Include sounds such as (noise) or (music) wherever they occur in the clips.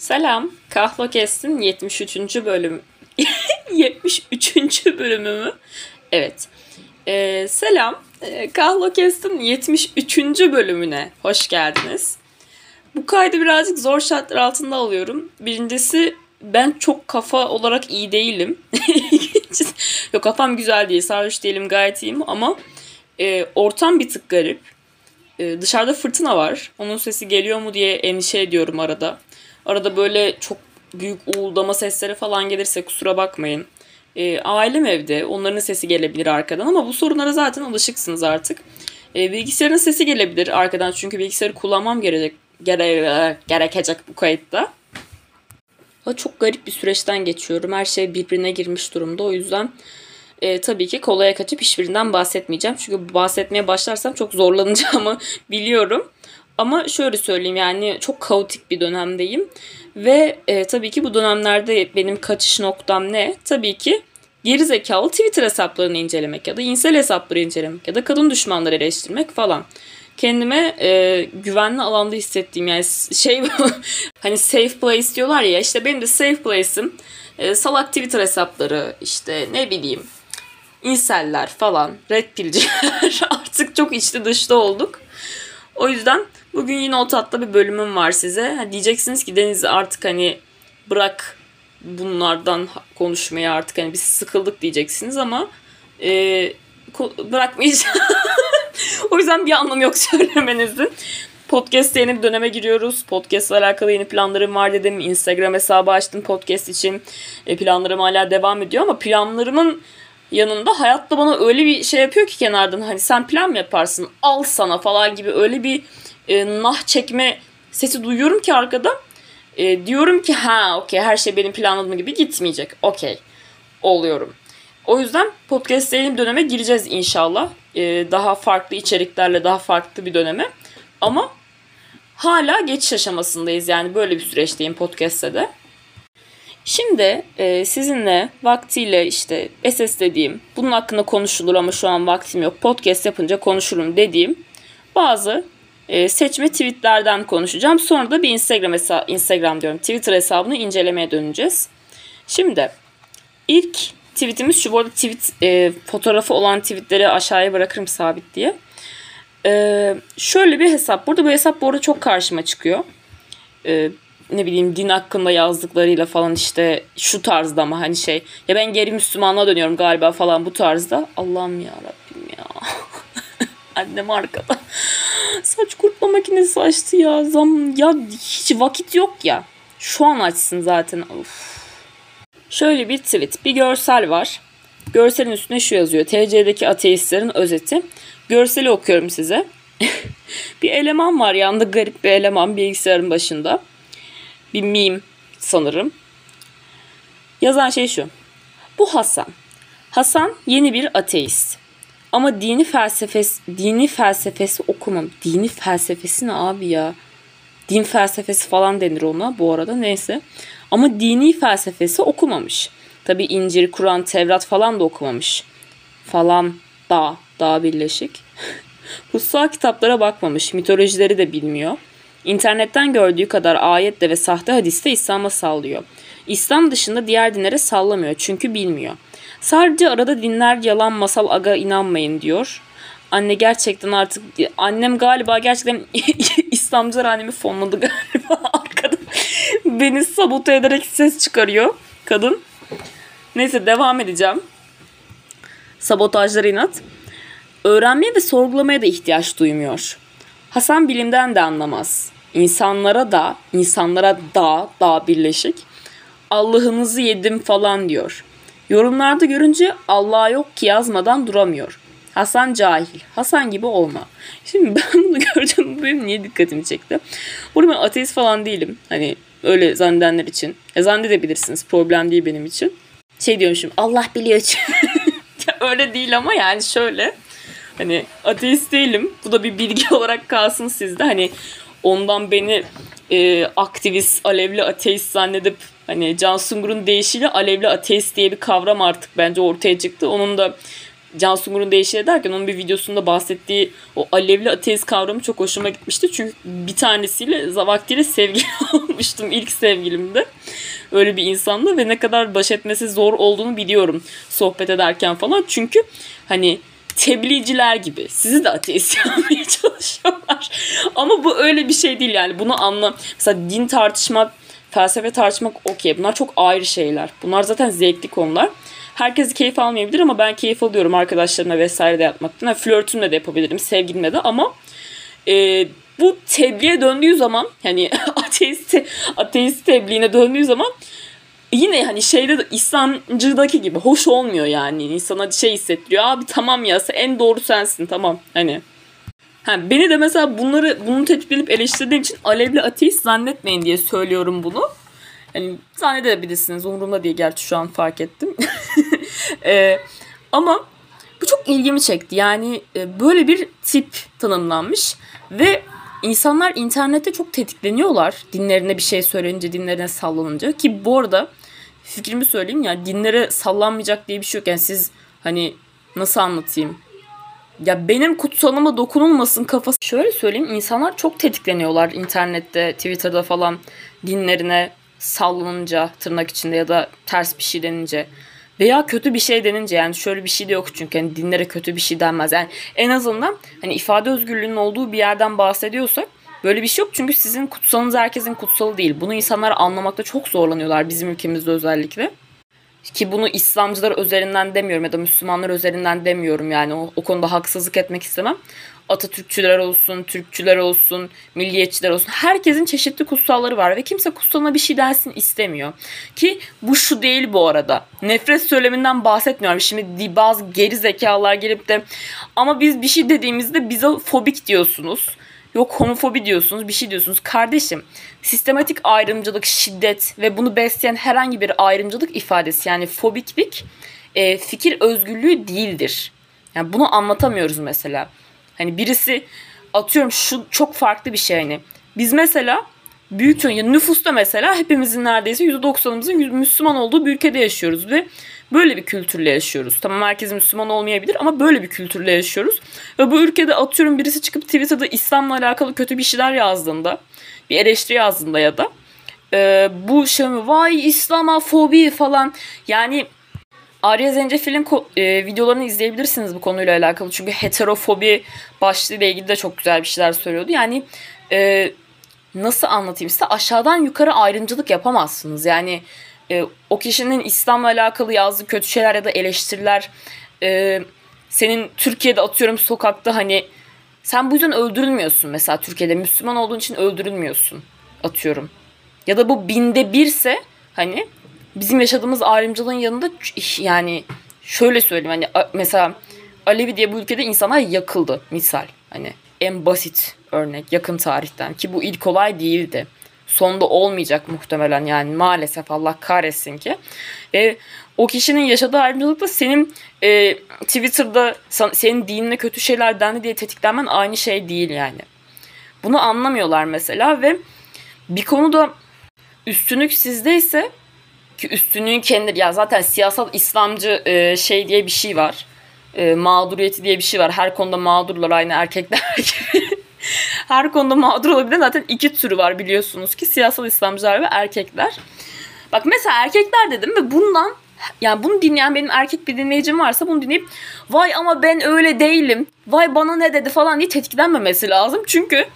Selam. Kahlokest'in 73. bölüm (laughs) 73. bölümü mü? Evet. Ee, selam. Ee, Kahlokest'in 73. bölümüne hoş geldiniz. Bu kaydı birazcık zor şartlar altında alıyorum. Birincisi ben çok kafa olarak iyi değilim. (laughs) Yok kafam güzel değil, sarhoş değilim gayet iyiyim ama e, ortam bir tık garip. E, dışarıda fırtına var. Onun sesi geliyor mu diye endişe ediyorum arada. Arada böyle çok büyük uğuldama sesleri falan gelirse kusura bakmayın. E, ailem evde. Onların sesi gelebilir arkadan ama bu sorunlara zaten alışıksınız artık. E, bilgisayarın sesi gelebilir arkadan çünkü bilgisayarı kullanmam gerekecek, gere, gerekecek bu kayıtta. Ama çok garip bir süreçten geçiyorum. Her şey birbirine girmiş durumda. O yüzden e, tabii ki kolaya kaçıp hiçbirinden bahsetmeyeceğim. Çünkü bahsetmeye başlarsam çok zorlanacağımı (laughs) biliyorum. Ama şöyle söyleyeyim yani çok kaotik bir dönemdeyim. Ve e, tabii ki bu dönemlerde benim kaçış noktam ne? Tabii ki geri zekalı Twitter hesaplarını incelemek ya da insel hesapları incelemek ya da kadın düşmanları eleştirmek falan. Kendime e, güvenli alanda hissettiğim yani şey (laughs) hani safe place diyorlar ya işte benim de safe place'im e, salak Twitter hesapları işte ne bileyim inseller falan red pillciler (laughs) artık çok içli dışta olduk. O yüzden bugün yine o tatlı bir bölümüm var size. Diyeceksiniz ki Deniz artık hani bırak bunlardan konuşmayı artık hani biz sıkıldık diyeceksiniz ama e, bırakmayacağım. (laughs) o yüzden bir anlamı yok (laughs) söylemenizin. Podcast'te yeni bir döneme giriyoruz. Podcast'la alakalı yeni planlarım var dedim. Instagram hesabı açtım podcast için. E, planlarım hala devam ediyor ama planlarımın yanında hayatta bana öyle bir şey yapıyor ki kenardan hani sen plan mı yaparsın al sana falan gibi öyle bir e, nah çekme sesi duyuyorum ki arkada. E, diyorum ki ha okey her şey benim planladığım gibi gitmeyecek. Okey oluyorum. O yüzden podcast bir döneme gireceğiz inşallah. E, daha farklı içeriklerle daha farklı bir döneme. Ama hala geçiş aşamasındayız yani böyle bir süreçteyim podcast'te de. Şimdi e, sizinle vaktiyle işte SS dediğim, bunun hakkında konuşulur ama şu an vaktim yok, podcast yapınca konuşurum dediğim bazı e, seçme tweetlerden konuşacağım. Sonra da bir Instagram hesabı, Instagram diyorum, Twitter hesabını incelemeye döneceğiz. Şimdi ilk tweetimiz şu. Bu arada tweet e, fotoğrafı olan tweetleri aşağıya bırakırım sabit diye. E, şöyle bir hesap. Burada bu hesap bu arada çok karşıma çıkıyor. E, ne bileyim din hakkında yazdıklarıyla falan işte şu tarzda ama hani şey ya ben geri Müslümanlığa dönüyorum galiba falan bu tarzda. Allah'ım ya Rabbim ya. (laughs) Annem arkada. Saç kurutma makinesi açtı ya. Zam ya hiç vakit yok ya. Şu an açsın zaten. Of. Şöyle bir tweet. Bir görsel var. Görselin üstüne şu yazıyor. TC'deki ateistlerin özeti. Görseli okuyorum size. (laughs) bir eleman var yanında garip bir eleman bilgisayarın başında bir meme sanırım. Yazan şey şu. Bu Hasan. Hasan yeni bir ateist. Ama dini felsefesi, dini felsefesi okumam. Dini felsefesi ne abi ya? Din felsefesi falan denir ona bu arada neyse. Ama dini felsefesi okumamış. Tabi İncil, Kur'an, Tevrat falan da okumamış. Falan da, daha birleşik. (laughs) Kutsal kitaplara bakmamış, mitolojileri de bilmiyor. İnternetten gördüğü kadar ayette ve sahte hadiste İslam'a sallıyor. İslam dışında diğer dinlere sallamıyor çünkü bilmiyor. Sadece arada dinler yalan masal aga inanmayın diyor. Anne gerçekten artık annem galiba gerçekten (laughs) İslamcılar annemi fonladı galiba (laughs) arkada. Beni sabote ederek ses çıkarıyor kadın. Neyse devam edeceğim. Sabotajları inat. Öğrenmeye ve sorgulamaya da ihtiyaç duymuyor. Hasan bilimden de anlamaz. İnsanlara da, insanlara da, daha birleşik. Allah'ınızı yedim falan diyor. Yorumlarda görünce Allah yok ki yazmadan duramıyor. Hasan cahil. Hasan gibi olma. Şimdi (laughs) ben bunu göreceğim. Bu benim niye dikkatimi çekti? Burada ben ateist falan değilim. Hani öyle zannedenler için. E zannedebilirsiniz. Problem değil benim için. Şey diyormuşum. Allah biliyor. (laughs) öyle değil ama yani şöyle. Hani ateist değilim. Bu da bir bilgi (laughs) olarak kalsın sizde. Hani ondan beni e, aktivist, alevli ateist zannedip hani Can Sungur'un deyişiyle alevli ateist diye bir kavram artık bence ortaya çıktı. Onun da Can Sungur'un değişiği derken onun bir videosunda bahsettiği o alevli ateist kavramı çok hoşuma gitmişti. Çünkü bir tanesiyle vaktiyle sevgili (laughs) olmuştum ilk sevgilimde. Öyle bir insanla ve ne kadar baş etmesi zor olduğunu biliyorum sohbet ederken falan. Çünkü hani tebliğciler gibi sizi de ateist (laughs) yapmaya çalışıyorlar. Ama bu öyle bir şey değil yani. Bunu anla. Mesela din tartışmak, felsefe tartışmak okey. Bunlar çok ayrı şeyler. Bunlar zaten zevkli konular. Herkes keyif almayabilir ama ben keyif alıyorum arkadaşlarımla vesaire de yapmaktan. Yani flörtümle de yapabilirim, sevgilimle de ama e, bu tebliğe döndüğü zaman hani (laughs) ateist, ateist tebliğine döndüğü zaman yine hani şeyde de İslamcıdaki gibi hoş olmuyor yani. İnsana şey hissettiriyor. Abi tamam ya en doğru sensin tamam hani. Ha, beni de mesela bunları bunu tespit edip eleştirdiğim için alevli ateist zannetmeyin diye söylüyorum bunu. Yani zannedebilirsiniz. Umurumda değil gerçi şu an fark ettim. (laughs) ee, ama bu çok ilgimi çekti. Yani e, böyle bir tip tanımlanmış ve insanlar internette çok tetikleniyorlar. Dinlerine bir şey söylenince, dinlerine sallanınca. Ki bu arada fikrimi söyleyeyim ya dinlere sallanmayacak diye bir şey yok. Yani siz hani nasıl anlatayım? Ya benim kutsalıma dokunulmasın kafası. Şöyle söyleyeyim insanlar çok tetikleniyorlar internette, Twitter'da falan dinlerine sallanınca tırnak içinde ya da ters bir şey denince. Veya kötü bir şey denince yani şöyle bir şey de yok çünkü hani dinlere kötü bir şey denmez. Yani en azından hani ifade özgürlüğünün olduğu bir yerden bahsediyorsak böyle bir şey yok çünkü sizin kutsalınız herkesin kutsalı değil. Bunu insanlar anlamakta çok zorlanıyorlar bizim ülkemizde özellikle. Ki bunu İslamcılar üzerinden demiyorum ya da Müslümanlar üzerinden demiyorum yani o, o konuda haksızlık etmek istemem. Atatürkçüler olsun, Türkçüler olsun, milliyetçiler olsun herkesin çeşitli kutsalları var ve kimse kutsalına bir şey dersin istemiyor. Ki bu şu değil bu arada. Nefret söyleminden bahsetmiyorum. Şimdi bazı geri zekalar gelip de ama biz bir şey dediğimizde bize fobik diyorsunuz. Yok homofobi diyorsunuz, bir şey diyorsunuz. Kardeşim, sistematik ayrımcılık, şiddet ve bunu besleyen herhangi bir ayrımcılık ifadesi yani fobiklik e, fikir özgürlüğü değildir. Yani bunu anlatamıyoruz mesela. Hani birisi atıyorum şu çok farklı bir şey hani. Biz mesela büyük çoğun yani nüfusta mesela hepimizin neredeyse %90'ımızın Müslüman olduğu bir ülkede yaşıyoruz ve böyle bir kültürle yaşıyoruz. Tamam herkes Müslüman olmayabilir ama böyle bir kültürle yaşıyoruz. Ve bu ülkede atıyorum birisi çıkıp Twitter'da İslam'la alakalı kötü bir şeyler yazdığında, bir eleştiri yazdığında ya da e, bu şey mi vay İslam'a fobi falan yani Arya Zencefil'in e, videolarını izleyebilirsiniz bu konuyla alakalı. Çünkü heterofobi başlığıyla ilgili de çok güzel bir şeyler söylüyordu. Yani e, nasıl anlatayım size aşağıdan yukarı ayrımcılık yapamazsınız. Yani e, o kişinin İslam'la alakalı yazdığı kötü şeyler ya da eleştiriler e, senin Türkiye'de atıyorum sokakta hani sen bu yüzden öldürülmüyorsun mesela Türkiye'de Müslüman olduğun için öldürülmüyorsun atıyorum. Ya da bu binde birse hani bizim yaşadığımız ayrımcılığın yanında yani şöyle söyleyeyim hani mesela Alevi diye bu ülkede insanlar yakıldı misal. Hani en basit örnek yakın tarihten ki bu ilk olay değildi. Sonda olmayacak muhtemelen yani maalesef Allah kahretsin ki. Ve o kişinin yaşadığı ayrımcılıkla senin e, Twitter'da senin dinine kötü şeyler dendi diye tetiklenmen aynı şey değil yani. Bunu anlamıyorlar mesela ve bir konuda üstünlük sizdeyse ki üstünlüğün kendileri ya zaten siyasal İslamcı e, şey diye bir şey var. E, mağduriyeti diye bir şey var. Her konuda mağdurlar aynı erkekler gibi. (laughs) Her konuda mağdur olabilir. Zaten iki türü var biliyorsunuz ki siyasal İslamcılar ve erkekler. Bak mesela erkekler dedim ve bundan yani bunu dinleyen benim erkek bir dinleyicim varsa bunu dinleyip vay ama ben öyle değilim. Vay bana ne dedi falan diye tetiklenmemesi lazım. Çünkü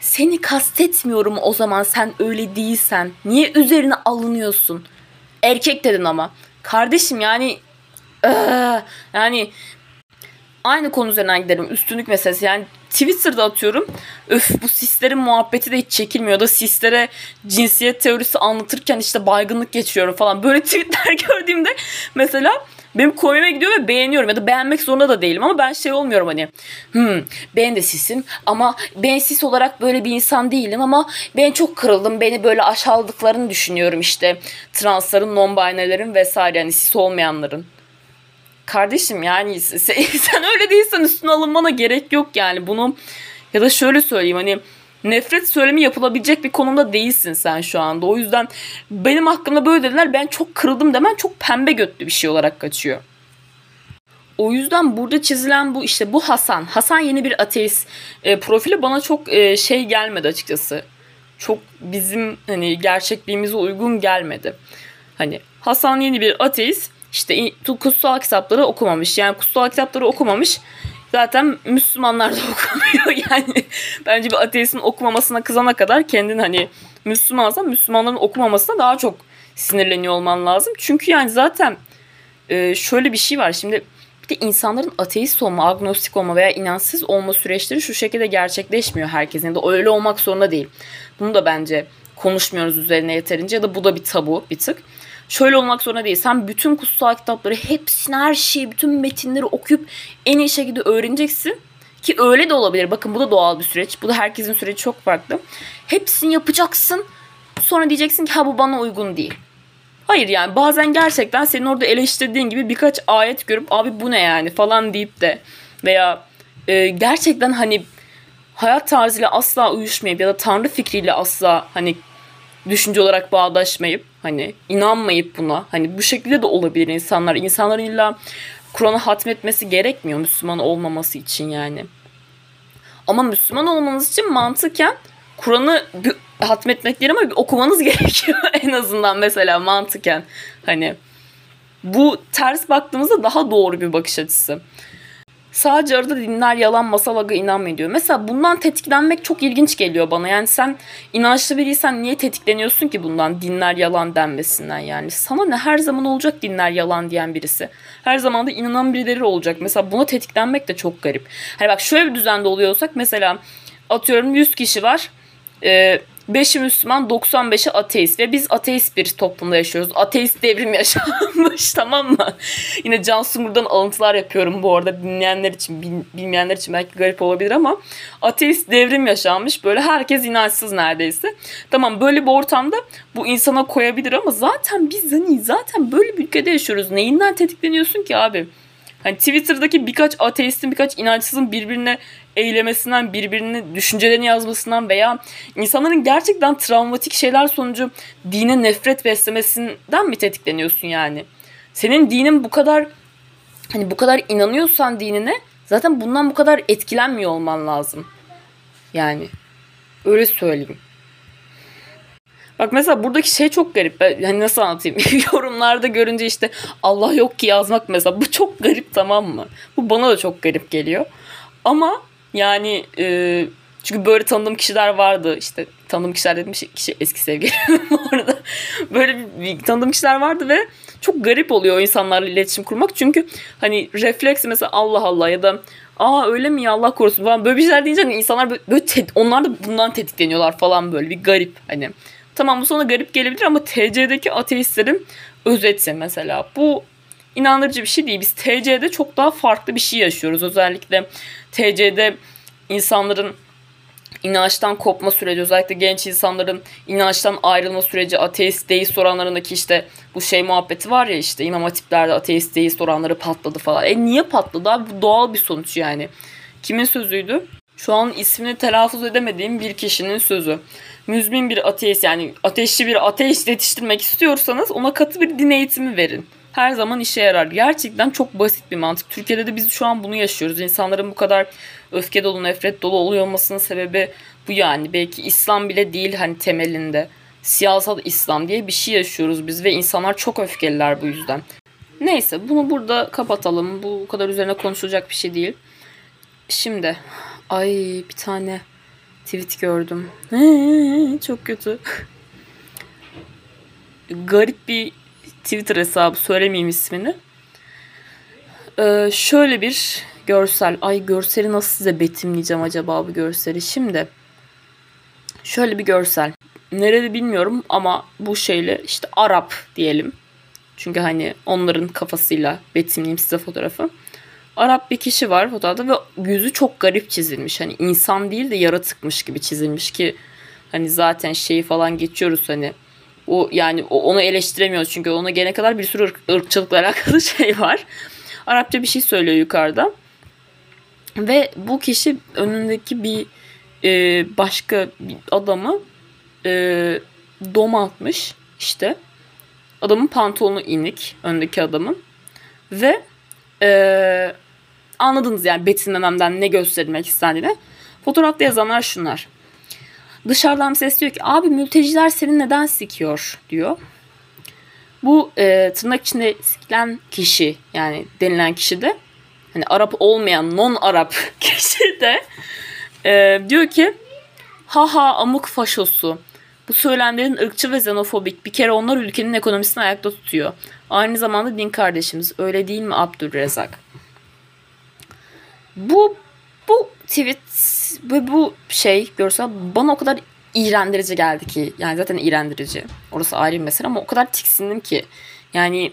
seni kastetmiyorum o zaman sen öyle değilsen. Niye üzerine alınıyorsun? Erkek dedin ama. Kardeşim yani ee, yani aynı konu üzerinden gidelim. Üstünlük meselesi. Yani Twitter'da atıyorum. Öf bu sislerin muhabbeti de hiç çekilmiyor. Da sislere cinsiyet teorisi anlatırken işte baygınlık geçiyorum falan. Böyle (laughs) tweetler gördüğümde mesela benim komiğime gidiyor ve beğeniyorum ya da beğenmek zorunda da değilim ama ben şey olmuyorum hani hmm, ben de sisim ama ben sis olarak böyle bir insan değilim ama ben çok kırıldım beni böyle aşağıladıklarını düşünüyorum işte transların non-binary'lerin vesaire yani sis olmayanların kardeşim yani sen, (laughs) sen öyle değilsen üstüne alınmana gerek yok yani bunu ya da şöyle söyleyeyim hani nefret söylemi yapılabilecek bir konumda değilsin sen şu anda. O yüzden benim hakkımda böyle dediler ben çok kırıldım demen çok pembe götlü bir şey olarak kaçıyor. o yüzden burada çizilen bu işte bu Hasan. Hasan yeni bir ateist e, profili bana çok e, şey gelmedi açıkçası. Çok bizim hani gerçekliğimize uygun gelmedi. Hani Hasan yeni bir ateist. İşte kutsal kitapları okumamış. Yani kutsal kitapları okumamış. Zaten Müslümanlar da (laughs) okumuyor. Yani bence bir ateistin okumamasına kızana kadar kendin hani Müslümansan Müslümanların okumamasına daha çok sinirleniyor olman lazım. Çünkü yani zaten e, şöyle bir şey var. Şimdi bir de insanların ateist olma, agnostik olma veya inançsız olma süreçleri şu şekilde gerçekleşmiyor herkesin. Ya da öyle olmak zorunda değil. Bunu da bence konuşmuyoruz üzerine yeterince ya da bu da bir tabu bir tık. Şöyle olmak zorunda değil. Sen bütün kutsal kitapları, hepsini, her şeyi, bütün metinleri okuyup en iyi şekilde öğreneceksin. Ki öyle de olabilir. Bakın bu da doğal bir süreç. Bu da herkesin süreci çok farklı. Hepsini yapacaksın. Sonra diyeceksin ki ha bu bana uygun değil. Hayır yani bazen gerçekten senin orada eleştirdiğin gibi birkaç ayet görüp abi bu ne yani falan deyip de veya e, gerçekten hani hayat tarzıyla asla uyuşmayıp ya da tanrı fikriyle asla hani düşünce olarak bağdaşmayıp hani inanmayıp buna hani bu şekilde de olabilir insanlar. İnsanların illa Kur'an'ı hatmetmesi gerekmiyor Müslüman olmaması için yani. Ama Müslüman olmanız için mantıken Kur'an'ı hatmetmek değil ama bir okumanız (laughs) gerekiyor en azından mesela mantıken. Hani bu ters baktığımızda daha doğru bir bakış açısı. Sadece arada dinler yalan masal aga inanmayın diyor. Mesela bundan tetiklenmek çok ilginç geliyor bana. Yani sen inançlı biriysen niye tetikleniyorsun ki bundan dinler yalan denmesinden yani. Sana ne her zaman olacak dinler yalan diyen birisi. Her zaman da inanan birileri olacak. Mesela buna tetiklenmek de çok garip. Hani bak şöyle bir düzende oluyorsak mesela atıyorum 100 kişi var. Ee, 5'i Müslüman 95'i ateist ve biz ateist bir toplumda yaşıyoruz. Ateist devrim (laughs) yaşanmış tamam mı? Yine Can Sungur'dan alıntılar yapıyorum bu arada dinleyenler için bilmeyenler için belki garip olabilir ama ateist devrim yaşanmış böyle herkes inançsız neredeyse. Tamam böyle bir ortamda bu insana koyabilir ama zaten biz hani zaten böyle bir ülkede yaşıyoruz. Neyinden tetikleniyorsun ki abi? Hani Twitter'daki birkaç ateistin, birkaç inançsızın birbirine eylemesinden, birbirine düşüncelerini yazmasından veya insanların gerçekten travmatik şeyler sonucu dine nefret beslemesinden mi tetikleniyorsun yani? Senin dinin bu kadar hani bu kadar inanıyorsan dinine zaten bundan bu kadar etkilenmiyor olman lazım. Yani öyle söyleyeyim. Bak mesela buradaki şey çok garip. Ben, hani nasıl anlatayım? (laughs) Yorumlarda görünce işte Allah yok ki yazmak mesela. Bu çok garip tamam mı? Bu bana da çok garip geliyor. Ama yani e, çünkü böyle tanıdığım kişiler vardı. İşte tanıdığım kişiler dedim kişi eski sevgilim (laughs) bu arada. Böyle bir, tanıdığım kişiler vardı ve çok garip oluyor o insanlarla iletişim kurmak. Çünkü hani refleks mesela Allah Allah ya da aa öyle mi ya Allah korusun falan böyle bir şeyler deyince hani insanlar böyle, böyle onlar da bundan tetikleniyorlar falan böyle bir garip hani. Tamam bu sana garip gelebilir ama TC'deki ateistlerin özeti mesela. Bu inandırıcı bir şey değil. Biz TC'de çok daha farklı bir şey yaşıyoruz. Özellikle TC'de insanların inançtan kopma süreci özellikle genç insanların inançtan ayrılma süreci ateist deist oranlarındaki işte bu şey muhabbeti var ya işte imam hatiplerde ateist deist oranları patladı falan. E niye patladı abi bu doğal bir sonuç yani. Kimin sözüydü? Şu an ismini telaffuz edemediğim bir kişinin sözü. Müzmin bir ateist yani ateşli bir ateist yetiştirmek istiyorsanız ona katı bir din eğitimi verin her zaman işe yarar. Gerçekten çok basit bir mantık. Türkiye'de de biz şu an bunu yaşıyoruz. İnsanların bu kadar öfke dolu, nefret dolu oluyor olmasının sebebi bu yani. Belki İslam bile değil hani temelinde. Siyasal İslam diye bir şey yaşıyoruz biz ve insanlar çok öfkeliler bu yüzden. Neyse bunu burada kapatalım. Bu kadar üzerine konuşulacak bir şey değil. Şimdi ay bir tane tweet gördüm. (laughs) çok kötü. Garip bir Twitter hesabı söylemeyeyim ismini. Ee, şöyle bir görsel. Ay görseli nasıl size betimleyeceğim acaba bu görseli. Şimdi şöyle bir görsel. Nerede bilmiyorum ama bu şeyle işte Arap diyelim. Çünkü hani onların kafasıyla betimleyeyim size fotoğrafı. Arap bir kişi var fotoğrafta ve yüzü çok garip çizilmiş. Hani insan değil de yaratıkmış gibi çizilmiş ki hani zaten şeyi falan geçiyoruz hani o yani onu eleştiremiyoruz çünkü ona gene kadar bir sürü ırk, ırkçılıkla alakalı (laughs) şey var. Arapça bir şey söylüyor yukarıda. Ve bu kişi önündeki bir e, başka bir adamı e, dom atmış işte. Adamın pantolonu inik öndeki adamın. Ve Ee, anladınız yani betimlememden ne gösterilmek istendiğini. Fotoğrafta yazanlar şunlar. Dışarıdan ses diyor ki abi mülteciler seni neden sikiyor diyor. Bu e, tırnak içinde sikilen kişi yani denilen kişi de hani Arap olmayan non Arap (laughs) kişi de e, diyor ki haha amuk faşosu. Bu söylemlerin ırkçı ve xenofobik. Bir kere onlar ülkenin ekonomisini ayakta tutuyor. Aynı zamanda din kardeşimiz. Öyle değil mi Abdülrezak? Bu bu tweet ve bu şey görsel bana o kadar iğrendirici geldi ki. Yani zaten iğrendirici. Orası ayrı bir mesele ama o kadar tiksindim ki. Yani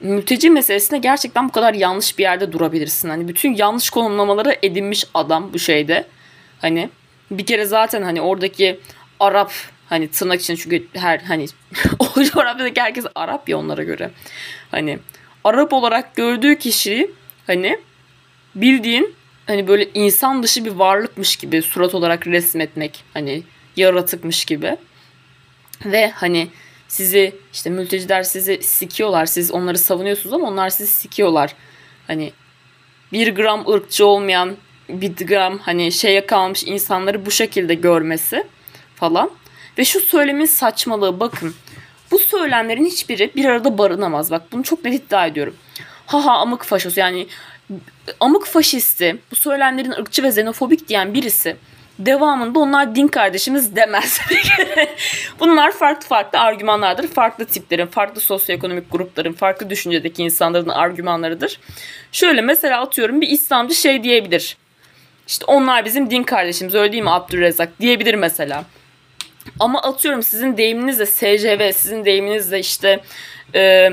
mülteci meselesinde gerçekten bu kadar yanlış bir yerde durabilirsin. Hani bütün yanlış konumlamaları edinmiş adam bu şeyde. Hani bir kere zaten hani oradaki Arap hani tırnak için çünkü her hani (laughs) o coğrafyadaki herkes Arap ya onlara göre. Hani Arap olarak gördüğü kişiyi hani bildiğin hani böyle insan dışı bir varlıkmış gibi surat olarak resmetmek hani yaratıkmış gibi. Ve hani sizi işte mülteciler sizi sikiyorlar. Siz onları savunuyorsunuz ama onlar sizi sikiyorlar. Hani bir gram ırkçı olmayan bir gram hani şeye kalmış insanları bu şekilde görmesi falan. Ve şu söylemin saçmalığı bakın. Bu söylemlerin hiçbiri bir arada barınamaz. Bak bunu çok net iddia ediyorum. Haha amık faşos yani amık faşisti bu söylemlerin ırkçı ve xenofobik diyen birisi devamında onlar din kardeşimiz demez. (laughs) Bunlar farklı farklı argümanlardır. Farklı tiplerin, farklı sosyoekonomik grupların, farklı düşüncedeki insanların argümanlarıdır. Şöyle mesela atıyorum bir İslamcı şey diyebilir. İşte onlar bizim din kardeşimiz öyle değil mi Abdülrezzak diyebilir mesela. Ama atıyorum sizin deyiminizle SCV, sizin deyiminizle işte e,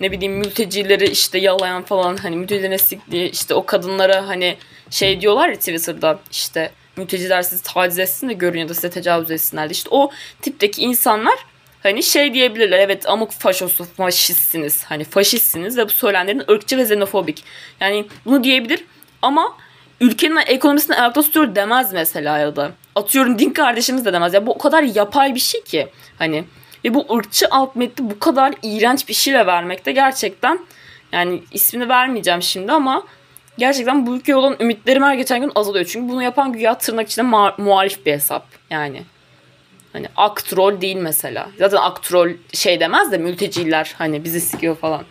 ne bileyim mültecileri işte yalayan falan hani mültecilerin sikliği işte o kadınlara hani şey diyorlar ya Twitter'da işte mülteciler sizi taciz etsin de görün ya da size tecavüz etsinler. İşte o tipteki insanlar hani şey diyebilirler evet amuk faşosu faşistsiniz hani faşistsiniz ve bu söylemlerin ırkçı ve xenofobik. Yani bunu diyebilir ama ülkenin ekonomisini ayakta tutuyor demez mesela ya da. Atıyorum din kardeşimiz de demez. Ya bu o kadar yapay bir şey ki. Hani ve bu ırkçı alt metni bu kadar iğrenç bir şeyle vermekte gerçekten yani ismini vermeyeceğim şimdi ama gerçekten bu ülkeye olan ümitlerim her geçen gün azalıyor. Çünkü bunu yapan güya tırnak içinde muhalif bir hesap yani. Hani aktrol değil mesela. Zaten aktrol şey demez de mülteciler hani bizi sikiyor falan.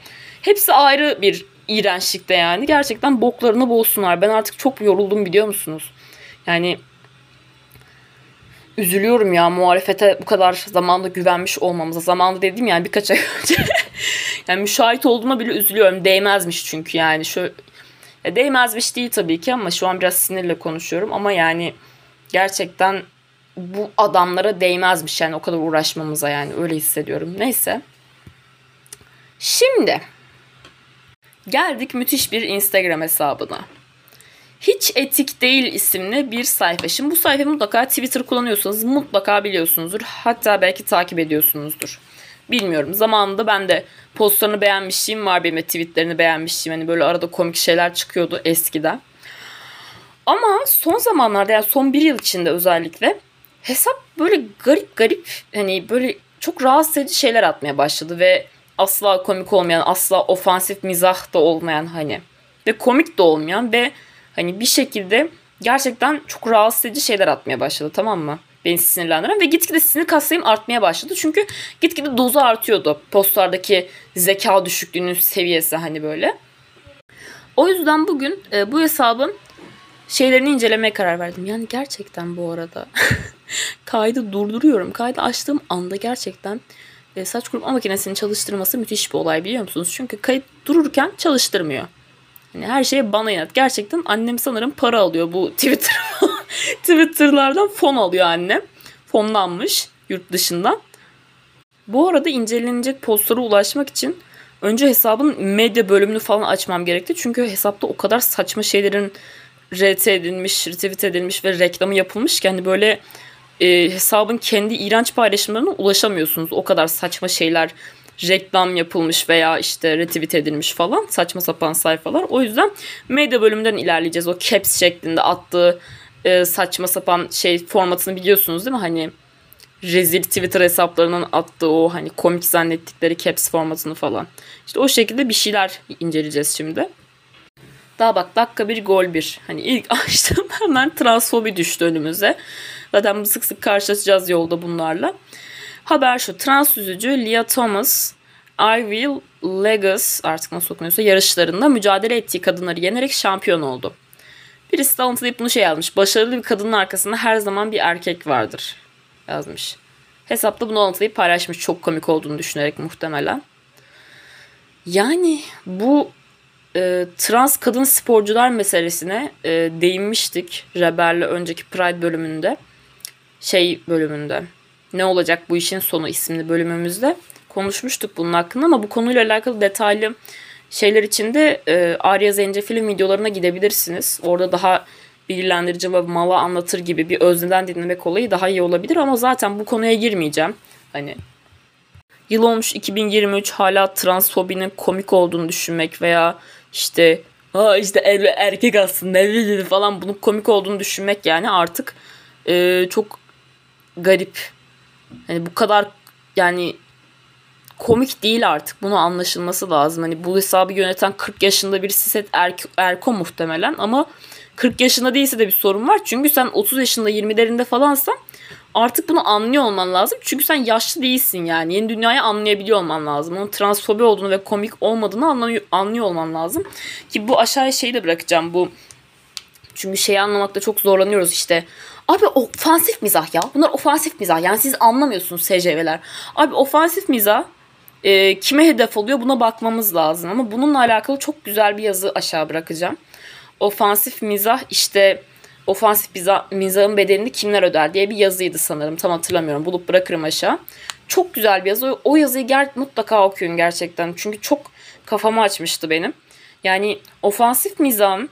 Hepsi ayrı bir iğrençlikte yani. Gerçekten boklarını boğsunlar. Ben artık çok yoruldum biliyor musunuz? Yani üzülüyorum ya muhalefete bu kadar zamanda güvenmiş olmamıza. Zamanda dedim yani birkaç ay (laughs) önce. yani müşahit olduğuma bile üzülüyorum. Değmezmiş çünkü yani. Şöyle, değmezmiş değil tabii ki ama şu an biraz sinirle konuşuyorum. Ama yani gerçekten bu adamlara değmezmiş yani o kadar uğraşmamıza yani öyle hissediyorum. Neyse. Şimdi geldik müthiş bir Instagram hesabına. Hiç Etik Değil isimli bir sayfa. Şimdi bu sayfayı mutlaka Twitter kullanıyorsanız mutlaka biliyorsunuzdur. Hatta belki takip ediyorsunuzdur. Bilmiyorum. Zamanında ben de postlarını beğenmişliğim var benim de tweetlerini beğenmişliğim. Hani böyle arada komik şeyler çıkıyordu eskiden. Ama son zamanlarda yani son bir yıl içinde özellikle hesap böyle garip garip hani böyle çok rahatsız edici şeyler atmaya başladı ve asla komik olmayan, asla ofansif mizah da olmayan hani ve komik de olmayan ve hani bir şekilde gerçekten çok rahatsız edici şeyler atmaya başladı tamam mı? Beni sinirlendiren ve gitgide sinir kaslayım artmaya başladı. Çünkü gitgide dozu artıyordu postlardaki zeka düşüklüğünün seviyesi hani böyle. O yüzden bugün e, bu hesabın şeylerini incelemeye karar verdim. Yani gerçekten bu arada (laughs) kaydı durduruyorum. Kaydı açtığım anda gerçekten e, saç kurutma makinesini çalıştırması müthiş bir olay biliyor musunuz? Çünkü kayıt dururken çalıştırmıyor. Yani her şeye bana inat. Gerçekten annem sanırım para alıyor bu Twitter (laughs) Twitter'lardan fon alıyor annem. Fonlanmış yurt dışından. Bu arada incelenecek postlara ulaşmak için önce hesabın medya bölümünü falan açmam gerekti. Çünkü hesapta o kadar saçma şeylerin RT edilmiş, retweet edilmiş ve reklamı yapılmış ki hani böyle e, hesabın kendi iğrenç paylaşımlarına ulaşamıyorsunuz. O kadar saçma şeyler reklam yapılmış veya işte retweet edilmiş falan saçma sapan sayfalar. O yüzden medya bölümünden ilerleyeceğiz. O caps şeklinde attığı e, saçma sapan şey formatını biliyorsunuz değil mi? Hani rezil Twitter hesaplarının attığı o hani komik zannettikleri caps formatını falan. İşte o şekilde bir şeyler inceleyeceğiz şimdi. Daha bak dakika bir gol bir. Hani ilk (laughs) açtım hemen transfobi düştü önümüze. Zaten sık sık karşılaşacağız yolda bunlarla. Haber şu. Trans yüzücü Leah Thomas Ivy Legas artık nasıl okunuyorsa yarışlarında mücadele ettiği kadınları yenerek şampiyon oldu. Birisi de alıntılayıp bunu şey yazmış. Başarılı bir kadının arkasında her zaman bir erkek vardır yazmış. Hesapta bunu alıntılayıp paylaşmış. Çok komik olduğunu düşünerek muhtemelen. Yani bu e, trans kadın sporcular meselesine e, değinmiştik Rebel'le önceki Pride bölümünde. Şey bölümünde. Ne olacak bu işin sonu isimli bölümümüzde konuşmuştuk bunun hakkında ama bu konuyla alakalı detaylı şeyler için de e, Arya Zencefil'in videolarına gidebilirsiniz. Orada daha bilgilendirici ve mala anlatır gibi bir özneden dinlemek olayı daha iyi olabilir ama zaten bu konuya girmeyeceğim. Hani yıl olmuş 2023 hala transfobinin komik olduğunu düşünmek veya işte ha işte er, erkek aslında falan bunun komik olduğunu düşünmek yani artık e, çok garip. Hani bu kadar yani komik değil artık. Bunu anlaşılması lazım. Hani bu hesabı yöneten 40 yaşında bir Siset Erko, Erko muhtemelen ama 40 yaşında değilse de bir sorun var. Çünkü sen 30 yaşında 20'lerinde falansan artık bunu anlıyor olman lazım. Çünkü sen yaşlı değilsin yani. Yeni dünyayı anlayabiliyor olman lazım. Onun transfobi olduğunu ve komik olmadığını anlıyor, anlıyor olman lazım. Ki bu aşağıya şeyi de bırakacağım. Bu çünkü şeyi anlamakta çok zorlanıyoruz işte. Abi ofansif mizah ya. Bunlar ofansif mizah. Yani siz anlamıyorsunuz SCV'ler. Abi ofansif mizah e, kime hedef oluyor buna bakmamız lazım. Ama bununla alakalı çok güzel bir yazı aşağı bırakacağım. Ofansif mizah işte ofansif mizah, mizahın bedelini kimler öder diye bir yazıydı sanırım. Tam hatırlamıyorum. Bulup bırakırım aşağı. Çok güzel bir yazı. O yazıyı ger mutlaka okuyun gerçekten. Çünkü çok kafamı açmıştı benim. Yani ofansif mizahın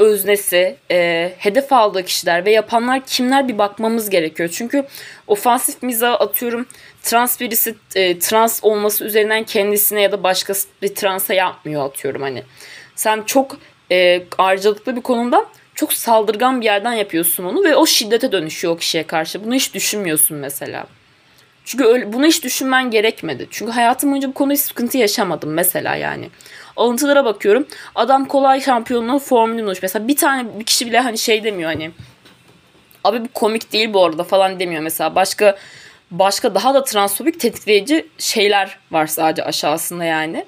öznesi, e, hedef aldığı kişiler ve yapanlar kimler bir bakmamız gerekiyor. Çünkü ofansif mizah atıyorum trans birisi e, trans olması üzerinden kendisine ya da başka bir transa yapmıyor atıyorum hani. Sen çok e, harcalıklı bir konumdan çok saldırgan bir yerden yapıyorsun onu ve o şiddete dönüşüyor o kişiye karşı. Bunu hiç düşünmüyorsun mesela. Çünkü öyle, bunu hiç düşünmen gerekmedi. Çünkü hayatım boyunca bu konuda hiç sıkıntı yaşamadım mesela yani. Alıntılara bakıyorum. Adam kolay şampiyonluğu formülünü unuş. Mesela bir tane bir kişi bile hani şey demiyor hani. Abi bu komik değil bu arada falan demiyor mesela. Başka başka daha da transfobik tetikleyici şeyler var sadece aşağısında yani.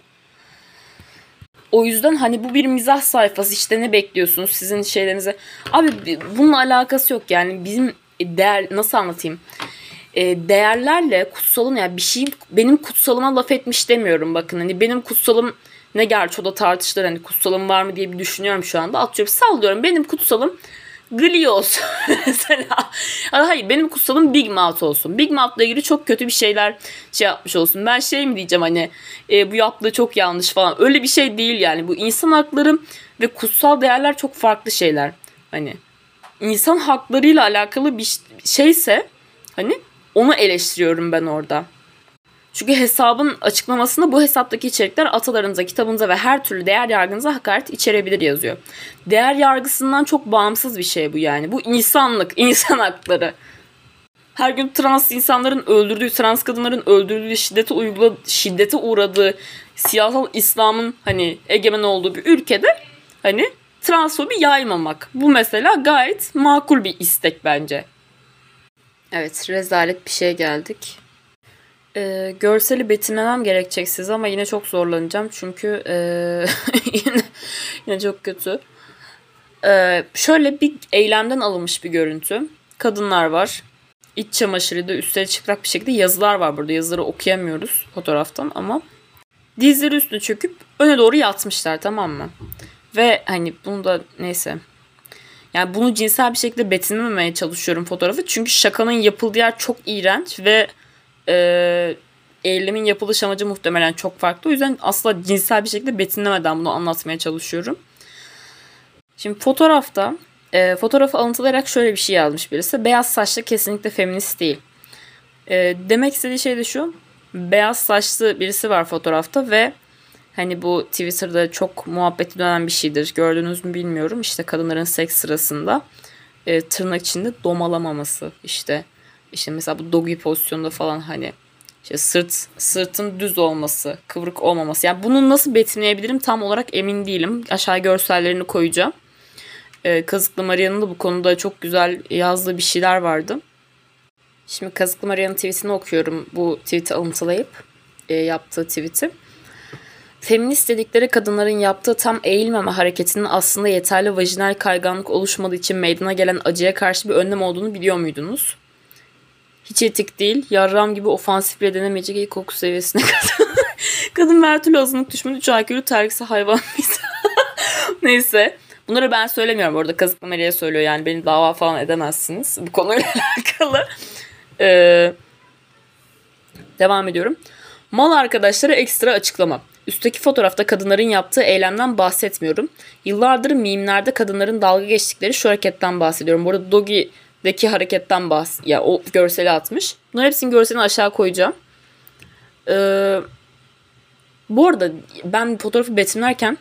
O yüzden hani bu bir mizah sayfası işte ne bekliyorsunuz sizin şeylerinize. Abi bununla alakası yok yani bizim değer nasıl anlatayım? E, değerlerle kutsalın yani bir şeyim benim kutsalıma laf etmiş demiyorum bakın hani benim kutsalım ne gerçi o da tartışılır hani kutsalım var mı diye bir düşünüyorum şu anda atıyorum sallıyorum benim kutsalım olsun (laughs) mesela. Hayır benim kutsalım Big Mouth olsun. Big Mouth'la ilgili çok kötü bir şeyler şey yapmış olsun. Ben şey mi diyeceğim hani e, bu yaptığı çok yanlış falan. Öyle bir şey değil yani. Bu insan hakları ve kutsal değerler çok farklı şeyler. Hani insan haklarıyla alakalı bir şeyse hani onu eleştiriyorum ben orada. Çünkü hesabın açıklamasında bu hesaptaki içerikler atalarınıza, kitabınıza ve her türlü değer yargınıza hakaret içerebilir yazıyor. Değer yargısından çok bağımsız bir şey bu yani. Bu insanlık, (laughs) insan hakları. Her gün trans insanların öldürdüğü, trans kadınların öldürüldüğü, şiddete uygula şiddete uğradığı, siyasal İslam'ın hani egemen olduğu bir ülkede hani transfobi yaymamak. Bu mesela gayet makul bir istek bence. Evet, rezalet bir şey geldik. Ee, görseli betimlemem gerekecek size ama yine çok zorlanacağım çünkü e, (laughs) yine, yine çok kötü. Ee, şöyle bir eylemden alınmış bir görüntü. Kadınlar var. İç çamaşırı da üstleri çıplak bir şekilde yazılar var burada. Yazıları okuyamıyoruz fotoğraftan ama dizleri üstüne çöküp öne doğru yatmışlar tamam mı? Ve hani bunu da neyse yani bunu cinsel bir şekilde betimlememeye çalışıyorum fotoğrafı. Çünkü şakanın yapıldığı yer çok iğrenç ve e, eylemin yapılış amacı muhtemelen çok farklı. O yüzden asla cinsel bir şekilde betimlemeden bunu anlatmaya çalışıyorum. Şimdi fotoğrafta e, fotoğrafı alıntılayarak şöyle bir şey yazmış birisi. Beyaz saçlı kesinlikle feminist değil. E, demek istediği şey de şu. Beyaz saçlı birisi var fotoğrafta ve hani bu Twitter'da çok muhabbeti dönen bir şeydir. Gördünüz mü bilmiyorum. İşte kadınların seks sırasında e, tırnak içinde domalamaması işte işte mesela bu doggy pozisyonunda falan hani işte sırt sırtın düz olması, kıvrık olmaması. Yani bunu nasıl betimleyebilirim tam olarak emin değilim. Aşağı görsellerini koyacağım. Ee, Kazıklı Maria'nın da bu konuda çok güzel yazdığı bir şeyler vardı. Şimdi Kazıklı Maria'nın tweetini okuyorum. Bu tweet'i alıntılayıp e, yaptığı tweet'i. Feminist dedikleri kadınların yaptığı tam eğilmeme hareketinin aslında yeterli vajinal kayganlık oluşmadığı için meydana gelen acıya karşı bir önlem olduğunu biliyor muydunuz? Hiç etik değil. Yarram gibi ofansif bile denemeyecek ilk koku seviyesine (laughs) kadar. Kadın her türlü azınlık düşmanı 3 IQ'lu tergisi hayvan (laughs) Neyse. Bunları ben söylemiyorum orada. Kazıklı Meryem'e söylüyor yani beni dava falan edemezsiniz bu konuyla (laughs) alakalı. Ee, devam ediyorum. Mal arkadaşlara ekstra açıklama. Üstteki fotoğrafta kadınların yaptığı eylemden bahsetmiyorum. Yıllardır mimlerde kadınların dalga geçtikleri şu hareketten bahsediyorum. Burada Dogi'deki hareketten bahs ya o görseli atmış. Bunların hepsinin görselini aşağı koyacağım. Ee, bu arada ben fotoğrafı betimlerken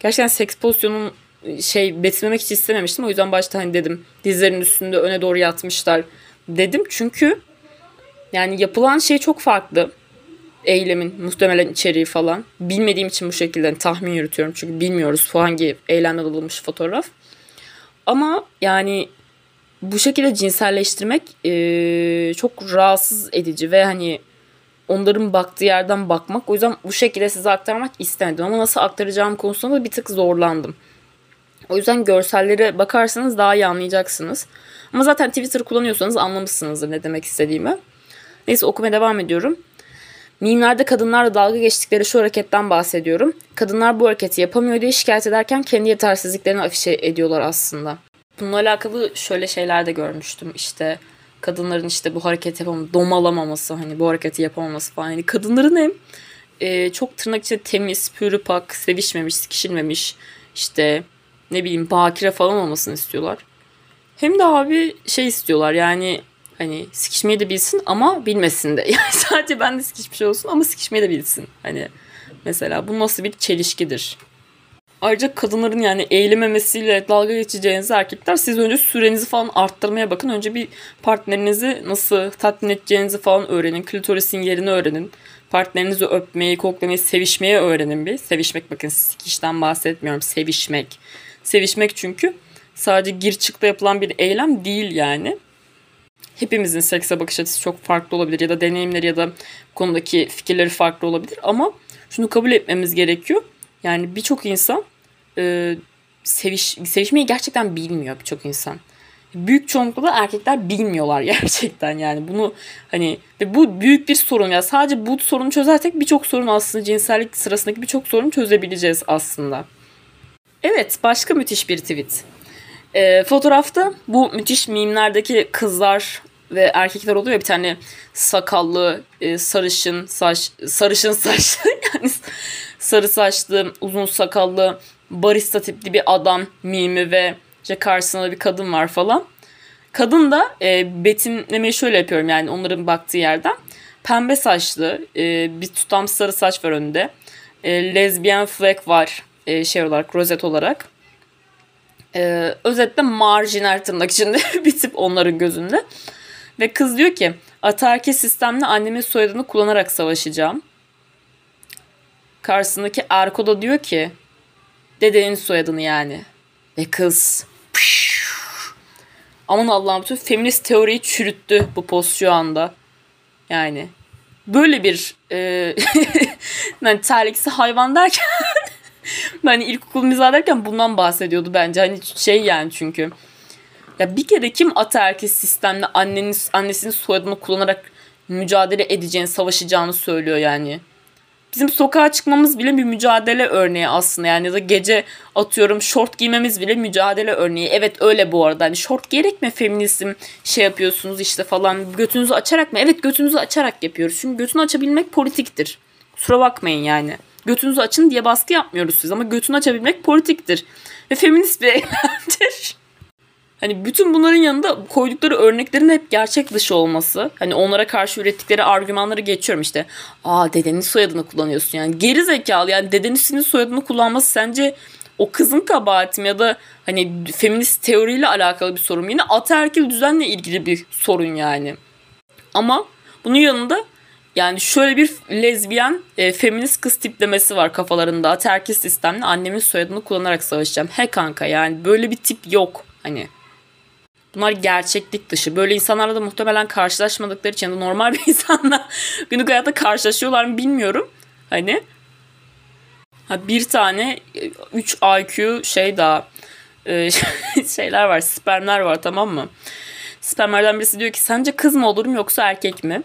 gerçekten seks pozisyonun şey betimlemek hiç istememiştim. O yüzden başta hani dedim dizlerin üstünde öne doğru yatmışlar dedim. Çünkü yani yapılan şey çok farklı eylemin muhtemelen içeriği falan. Bilmediğim için bu şekilde hani tahmin yürütüyorum. Çünkü bilmiyoruz hangi eylemde alınmış fotoğraf. Ama yani bu şekilde cinselleştirmek e, çok rahatsız edici ve hani onların baktığı yerden bakmak. O yüzden bu şekilde size aktarmak istemedim. Ama nasıl aktaracağım konusunda da bir tık zorlandım. O yüzden görsellere bakarsanız daha iyi anlayacaksınız. Ama zaten Twitter kullanıyorsanız anlamışsınızdır ne demek istediğimi. Neyse okumaya devam ediyorum. Mimlerde kadınlarla dalga geçtikleri şu hareketten bahsediyorum. Kadınlar bu hareketi yapamıyor diye şikayet ederken kendi yetersizliklerini afişe ediyorlar aslında. Bununla alakalı şöyle şeyler de görmüştüm. İşte kadınların işte bu hareketi yapamaması, domalamaması, hani bu hareketi yapamaması falan. Yani kadınların hem e, çok tırnak içinde temiz, pürüpak, sevişmemiş, sikişilmemiş, işte ne bileyim bakire falan olmasını istiyorlar. Hem de abi şey istiyorlar yani Hani sikişmeyi de bilsin ama bilmesin de. (laughs) Yani sadece ben de sikişmiş olsun ama sikişmeyi de bilsin. Hani mesela bu nasıl bir çelişkidir? Ayrıca kadınların yani eğilememesiyle dalga geçeceğiniz erkekler siz önce sürenizi falan arttırmaya bakın. Önce bir partnerinizi nasıl tatmin edeceğinizi falan öğrenin. Klitorisin yerini öğrenin. Partnerinizi öpmeyi, koklamayı, sevişmeyi öğrenin bir. Sevişmek bakın sikişten bahsetmiyorum. Sevişmek. Sevişmek çünkü sadece gir çıkta yapılan bir eylem değil yani hepimizin sekse bakış açısı çok farklı olabilir ya da deneyimleri ya da konudaki fikirleri farklı olabilir ama şunu kabul etmemiz gerekiyor. Yani birçok insan e, seviş, sevişmeyi gerçekten bilmiyor birçok insan. Büyük çoğunlukla erkekler bilmiyorlar (laughs) gerçekten yani bunu hani ve bu büyük bir sorun ya sadece bu sorunu çözersek birçok sorun aslında cinsellik sırasındaki birçok sorunu çözebileceğiz aslında. Evet başka müthiş bir tweet. E, fotoğrafta bu müthiş mimlerdeki kızlar ve erkekler oluyor ya bir tane sakallı, e, sarışın saç, sarışın saçlı (laughs) yani sarı saçlı, uzun sakallı, barista tipli bir adam mimi ve işte karşısında bir kadın var falan. Kadın da e, betimlemeyi şöyle yapıyorum yani onların baktığı yerden. Pembe saçlı, e, bir tutam sarı saç var önünde. E, lezbiyen flag var e, şey olarak, rozet olarak. E, özetle marjinal tırnak içinde (laughs) bir tip onların gözünde. Ve kız diyor ki atarki sistemle annemin soyadını kullanarak savaşacağım. Karşısındaki Erko da diyor ki dedenin soyadını yani. Ve kız aman Allah'ım bütün feminist teoriyi çürüttü bu post şu anda. Yani böyle bir e, (laughs) yani terliksi hayvan derken (laughs) hani ilkokul mizah derken bundan bahsediyordu bence. Hani şey yani çünkü ya bir kere kim ataerkil sistemle annenin, annesinin soyadını kullanarak mücadele edeceğini, savaşacağını söylüyor yani. Bizim sokağa çıkmamız bile bir mücadele örneği aslında yani ya da gece atıyorum şort giymemiz bile mücadele örneği. Evet öyle bu arada hani şort gerek mi feminizm şey yapıyorsunuz işte falan götünüzü açarak mı? Evet götünüzü açarak yapıyoruz. Çünkü götünü açabilmek politiktir. Kusura bakmayın yani. Götünüzü açın diye baskı yapmıyoruz siz ama götünü açabilmek politiktir. Ve feminist bir eylemdir. Hani bütün bunların yanında koydukları örneklerin hep gerçek dışı olması. Hani onlara karşı ürettikleri argümanları geçiyorum işte. Aa dedenin soyadını kullanıyorsun yani. Geri zekalı yani dedenin soyadını kullanması sence o kızın kabahati ya da hani feminist teoriyle alakalı bir sorun? Yine ataerkil düzenle ilgili bir sorun yani. Ama bunun yanında Yani şöyle bir lezbiyen e, feminist kız tiplemesi var kafalarında. Ataerkil sistemle annemin soyadını kullanarak savaşacağım. He kanka yani böyle bir tip yok. Hani Bunlar gerçeklik dışı. Böyle insanlarla da muhtemelen karşılaşmadıkları için ya da normal (laughs) bir insanla günlük hayatta karşılaşıyorlar mı bilmiyorum. Hani ha bir tane 3 IQ şey daha e, (laughs) şeyler var, spermler var tamam mı? Spermlerden birisi diyor ki sence kız mı olurum yoksa erkek mi?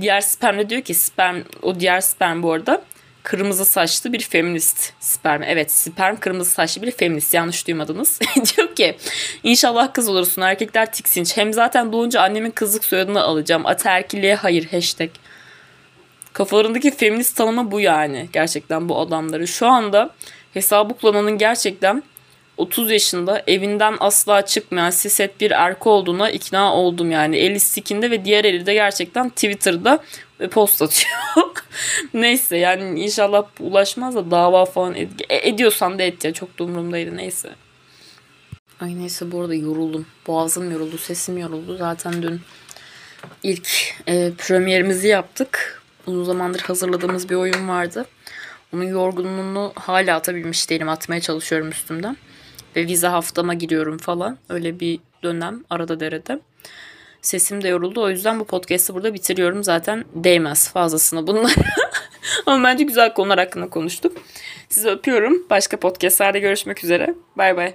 Diğer sperm de diyor ki sperm o diğer sperm bu arada kırmızı saçlı bir feminist sperm. Evet sperm kırmızı saçlı bir feminist. Yanlış duymadınız. (laughs) Diyor ki inşallah kız olursun. Erkekler tiksinç. Hem zaten doğunca annemin kızlık soyadını alacağım. Ataerkilliğe hayır. Hashtag. Kafalarındaki feminist tanımı bu yani. Gerçekten bu adamları. Şu anda hesabı kullananın gerçekten 30 yaşında evinden asla çıkmayan siset bir erkek olduğuna ikna oldum yani. Eli stikinde ve diğer eli de gerçekten Twitter'da post atıyor. (laughs) neyse yani inşallah ulaşmaz da dava falan ed- e- ediyorsan da et ya çok da umurumdaydı neyse. Ay neyse bu arada yoruldum. Boğazım yoruldu, sesim yoruldu. Zaten dün ilk e, premierimizi yaptık. Uzun zamandır hazırladığımız bir oyun vardı. Onun yorgunluğunu hala atabilmiş değilim. Atmaya çalışıyorum üstümden. Ve vize haftama giriyorum falan. Öyle bir dönem arada derede. Sesim de yoruldu. O yüzden bu podcast'ı burada bitiriyorum. Zaten değmez fazlasına bunlar. (laughs) Ama bence güzel konular hakkında konuştuk. Sizi öpüyorum. Başka podcast'larda görüşmek üzere. Bay bay.